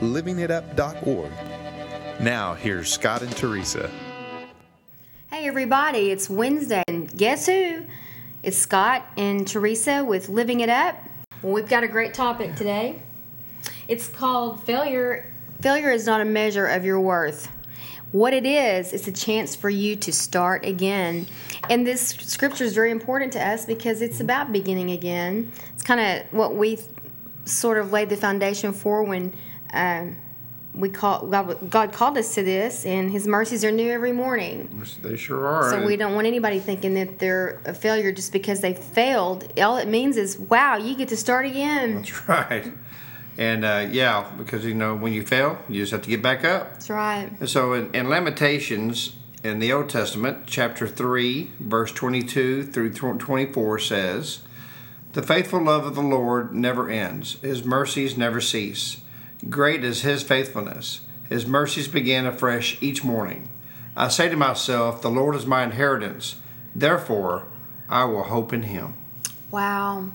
livingitup.org. Now, here's Scott and Teresa. Hey, everybody, it's Wednesday, and guess who? It's Scott and Teresa with Living It Up. Well, we've got a great topic today. It's called Failure. Failure is not a measure of your worth. What it is, it's a chance for you to start again. And this scripture is very important to us because it's about beginning again. It's kind of what we sort of laid the foundation for when um, we call God, God called us to this, and His mercies are new every morning. They sure are. So we don't want anybody thinking that they're a failure just because they failed. All it means is, wow, you get to start again. That's right. And uh, yeah, because you know when you fail, you just have to get back up. That's right. And so in, in Lamentations in the Old Testament, chapter three, verse twenty-two through twenty-four says, "The faithful love of the Lord never ends; His mercies never cease." Great is his faithfulness. His mercies begin afresh each morning. I say to myself, The Lord is my inheritance. Therefore, I will hope in him. Wow.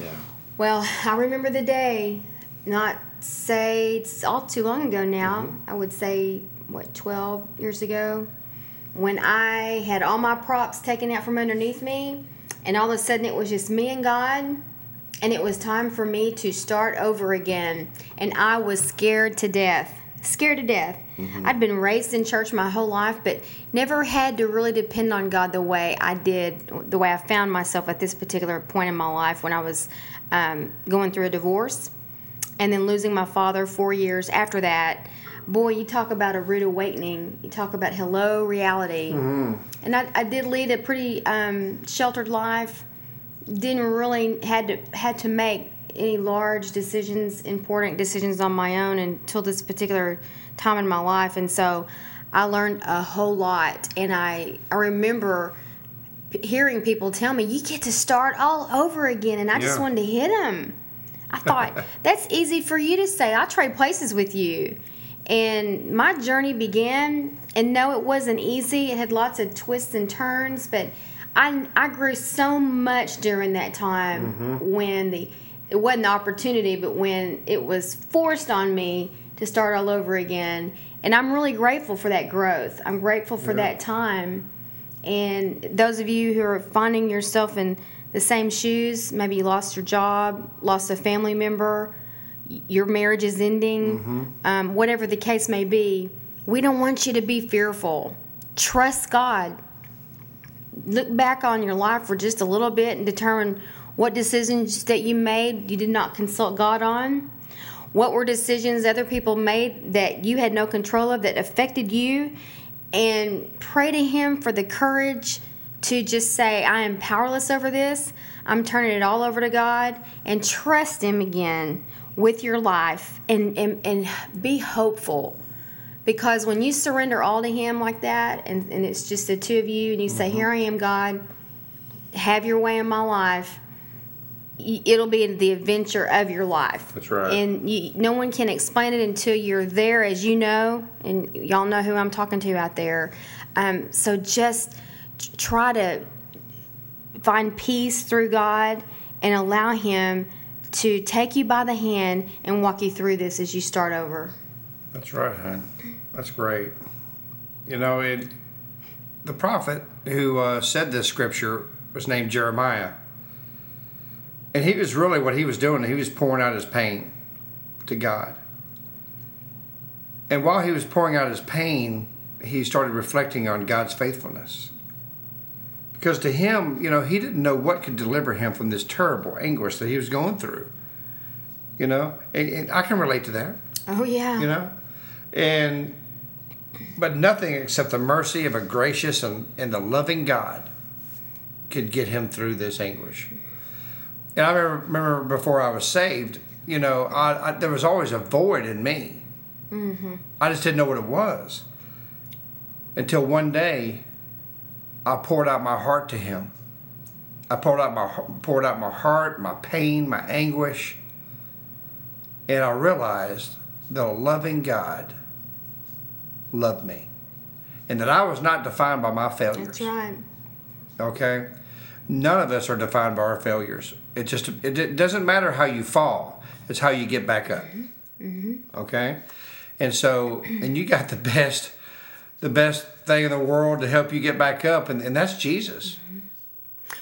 Yeah. Well, I remember the day, not say it's all too long ago now. Mm-hmm. I would say, what, 12 years ago, when I had all my props taken out from underneath me, and all of a sudden it was just me and God and it was time for me to start over again. And I was scared to death. Scared to death. Mm-hmm. I'd been raised in church my whole life, but never had to really depend on God the way I did, the way I found myself at this particular point in my life when I was um, going through a divorce and then losing my father four years after that. Boy, you talk about a rude awakening. You talk about hello reality. Mm-hmm. And I, I, did lead a pretty um, sheltered life didn't really had to had to make any large decisions, important decisions on my own until this particular time in my life, and so I learned a whole lot. And I I remember hearing people tell me, "You get to start all over again," and I yeah. just wanted to hit them. I thought that's easy for you to say. I'll trade places with you. And my journey began, and no, it wasn't easy. It had lots of twists and turns, but I I grew so much during that time mm-hmm. when the it wasn't the opportunity, but when it was forced on me to start all over again. And I'm really grateful for that growth. I'm grateful for yeah. that time. And those of you who are finding yourself in the same shoes, maybe you lost your job, lost a family member, your marriage is ending, mm-hmm. um, whatever the case may be, we don't want you to be fearful. Trust God look back on your life for just a little bit and determine what decisions that you made you did not consult God on? What were decisions other people made that you had no control of that affected you? And pray to Him for the courage to just say, I am powerless over this. I'm turning it all over to God and trust Him again with your life and, and, and be hopeful because when you surrender all to Him like that, and, and it's just the two of you, and you say, mm-hmm. Here I am, God, have your way in my life, it'll be the adventure of your life. That's right. And you, no one can explain it until you're there, as you know, and y'all know who I'm talking to out there. Um, so just try to find peace through God and allow Him to take you by the hand and walk you through this as you start over. That's right, hon. That's great. You know, it, the prophet who uh, said this scripture was named Jeremiah. And he was really what he was doing, he was pouring out his pain to God. And while he was pouring out his pain, he started reflecting on God's faithfulness. Because to him, you know, he didn't know what could deliver him from this terrible anguish that he was going through. You know, and, and I can relate to that. Oh, yeah. You know, and but nothing except the mercy of a gracious and, and the loving God could get him through this anguish. And I remember, remember before I was saved, you know, I, I, there was always a void in me mm-hmm. I just didn't know what it was. Until one day, I poured out my heart to him. I poured out my poured out my heart, my pain, my anguish, and I realized that a loving God loved me, and that I was not defined by my failures. That's right. Okay, none of us are defined by our failures. It just it, it doesn't matter how you fall; it's how you get back up. Mm-hmm. Okay, and so and you got the best, the best thing in the world to help you get back up, and, and that's Jesus.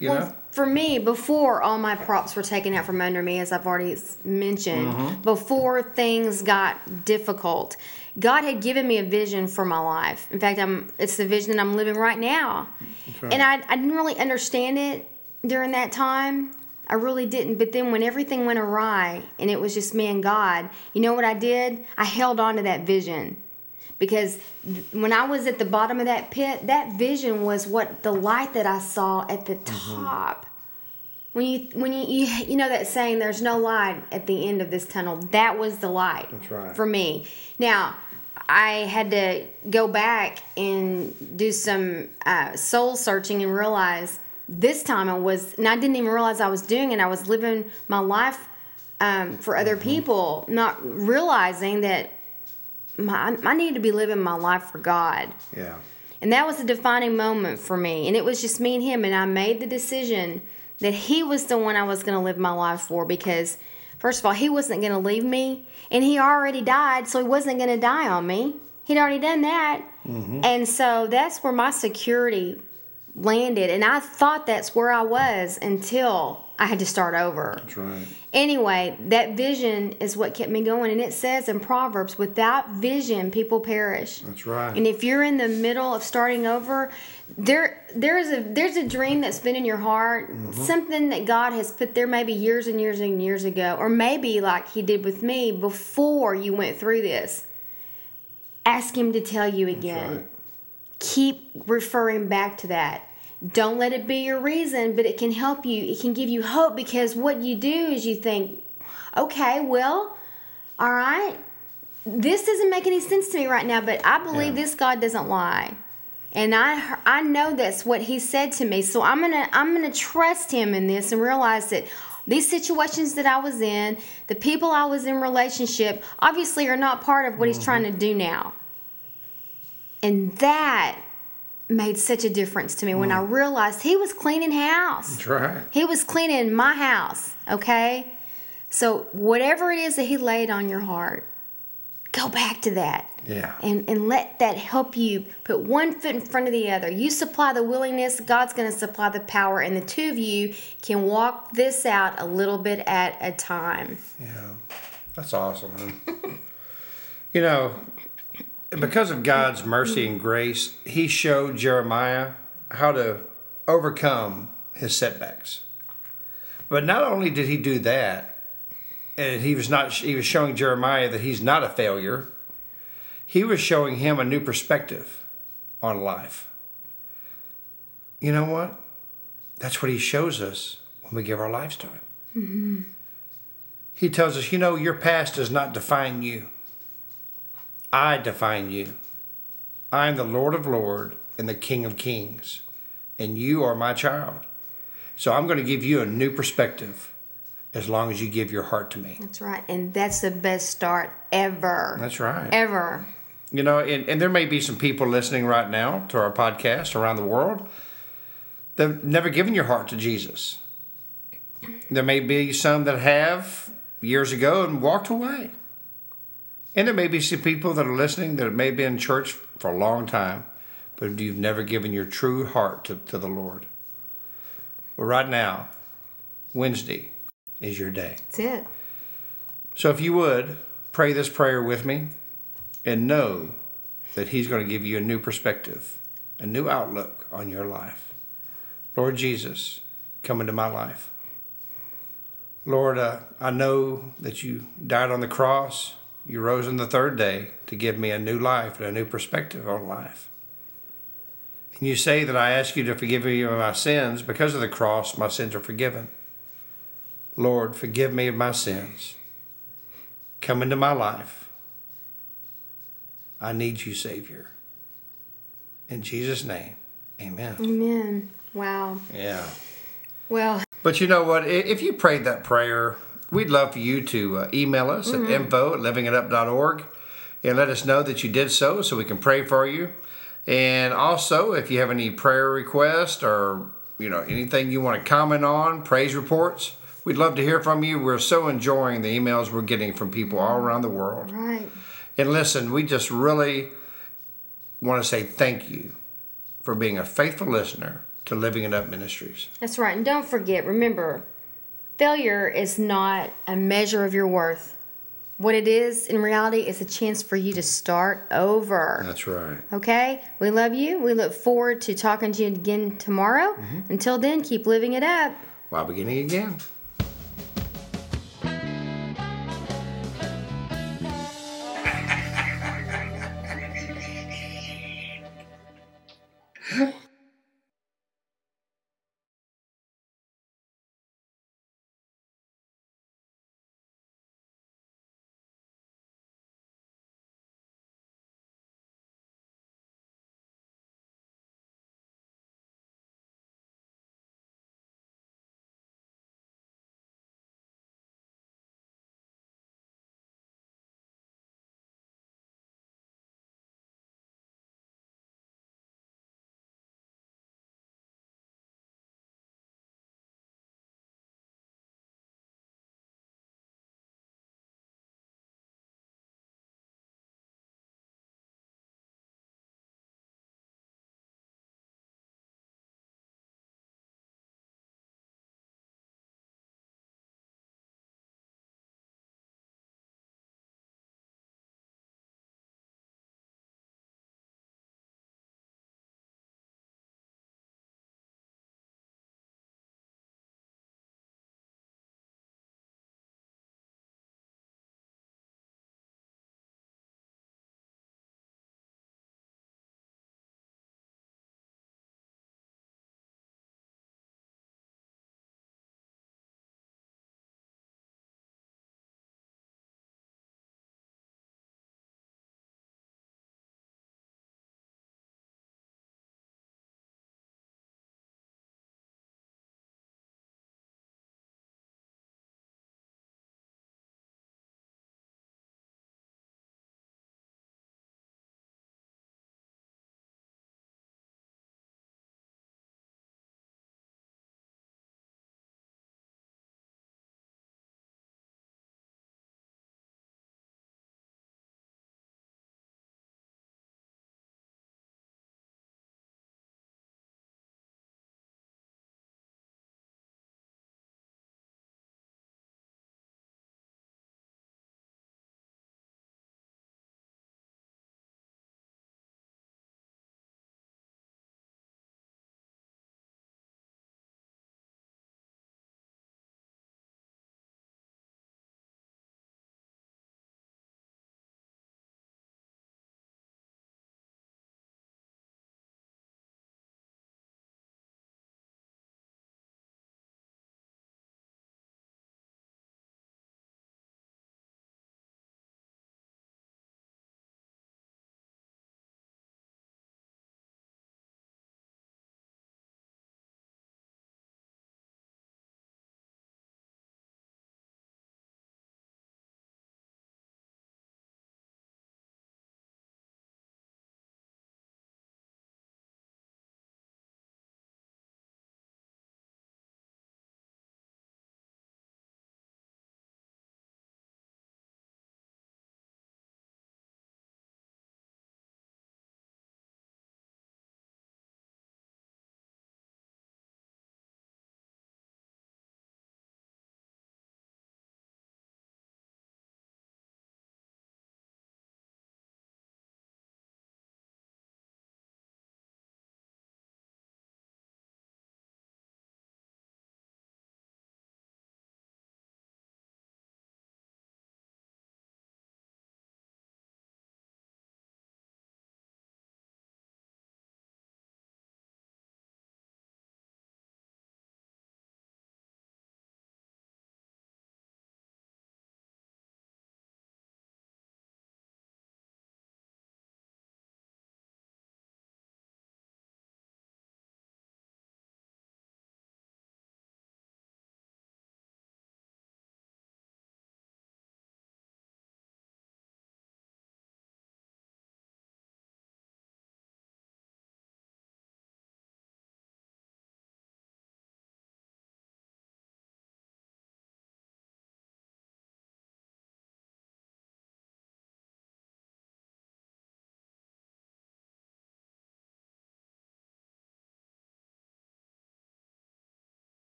You well, know. for me, before all my props were taken out from under me, as I've already mentioned, Mm-hmm. before things got difficult, God had given me a vision for my life. In fact, I'm it's the vision that I'm living right now, right. and I, I didn't really understand it during that time. I really didn't. But then when everything went awry and it was just me and God, you know what I did? I held on to that vision because when I was at the bottom of that pit, that vision was what the light that I saw at the top. When you when you, you you know that saying, "There's no light at the end of this tunnel." That was the light That's right. for me. Now, I had to go back and do some uh, soul searching and realize this time I was, and I didn't even realize I was doing it. I was living my life um, for other people, not realizing that my, I needed to be living my life for God. Yeah. And that was a defining moment for me. And it was just me and him. And I made the decision that he was the one I was going to live my life for because, first of all, he wasn't going to leave me. And he already died, so he wasn't going to die on me. He'd already done that. Mm-hmm. And so that's where my security landed. And I thought that's where I was until I had to start over. That's right. Anyway, that vision is what kept me going. And it says in Proverbs, without vision, people perish. That's right. And if you're in the middle of starting over, there there's a there's a dream that's been in your heart, mm-hmm. something that God has put there maybe years and years and years ago, or maybe like He did with me before you went through this. Ask Him to tell you again. right. Keep referring back to that. Don't let it be your reason, but it can help you. It can give you hope because what you do is you think, okay, well, all right, this doesn't make any sense to me right now, but I believe Yeah. this God doesn't lie. And I I know that's what he said to me. So I'm going to I'm going to trust him in this and realize that these situations that I was in, the people I was in relationship, obviously are not part of what he's mm-hmm. trying to do now. And that made such a difference to me when I mm. realized he was cleaning house. That's right. He was cleaning my house, okay? So whatever it is that he laid on your heart, go back to that. Yeah. And and let that help you put one foot in front of the other. You supply the willingness, God's going to supply the power and the two of you can walk this out a little bit at a time. Yeah, that's awesome. You know, because of God's mercy and grace, He showed Jeremiah how to overcome his setbacks. But not only did He do that, and He was not He was showing Jeremiah that he's not a failure. He was showing him a new perspective on life. You know what? That's what He shows us when we give our lives to Him. Mm-hmm. He tells us, you know, your past does not define you. I define you. I am the Lord of Lords and the King of Kings, and you are my child. So I'm going to give you a new perspective as long as you give your heart to me. That's right. And that's the best start ever. That's right. Ever. You know, and, and there may be some people listening right now to our podcast around the world that have never given your heart to Jesus. There may be some that have years ago and walked away. And there may be some people that are listening that may be in church for a long time, but you've never given your true heart to, to the Lord. Well, right now, Wednesday is your day. That's it. So if you would, pray this prayer with me and know that He's going to give you a new perspective, a new outlook on your life. Lord Jesus, come into my life. Lord, uh, I know that you died on the cross. You rose on the third day to give me a new life and a new perspective on life. And you say that I ask you to forgive me of my sins. Because of the cross, my sins are forgiven. Lord, forgive me of my sins. Come into my life. I need you, Savior. In Jesus' name, amen. Amen. Wow. Yeah. Well, But you know what? If you prayed that prayer, we'd love for you to uh, email us at info at livingitup.org and let us know that you did so so we can pray for you. And also, if you have any prayer requests or you know anything you want to comment on, praise reports, we'd love to hear from you. We're so enjoying the emails we're getting from people all around the world. right. And listen, we just really want to say thank you for being a faithful listener to Living It Up Ministries. That's right. And don't forget, remember, failure is not a measure of your worth. What it is in reality is a chance for you to start over. That's right. Okay? We love you. We look forward to talking to you again tomorrow. Mm-hmm. Until then, keep living it up. While beginning again.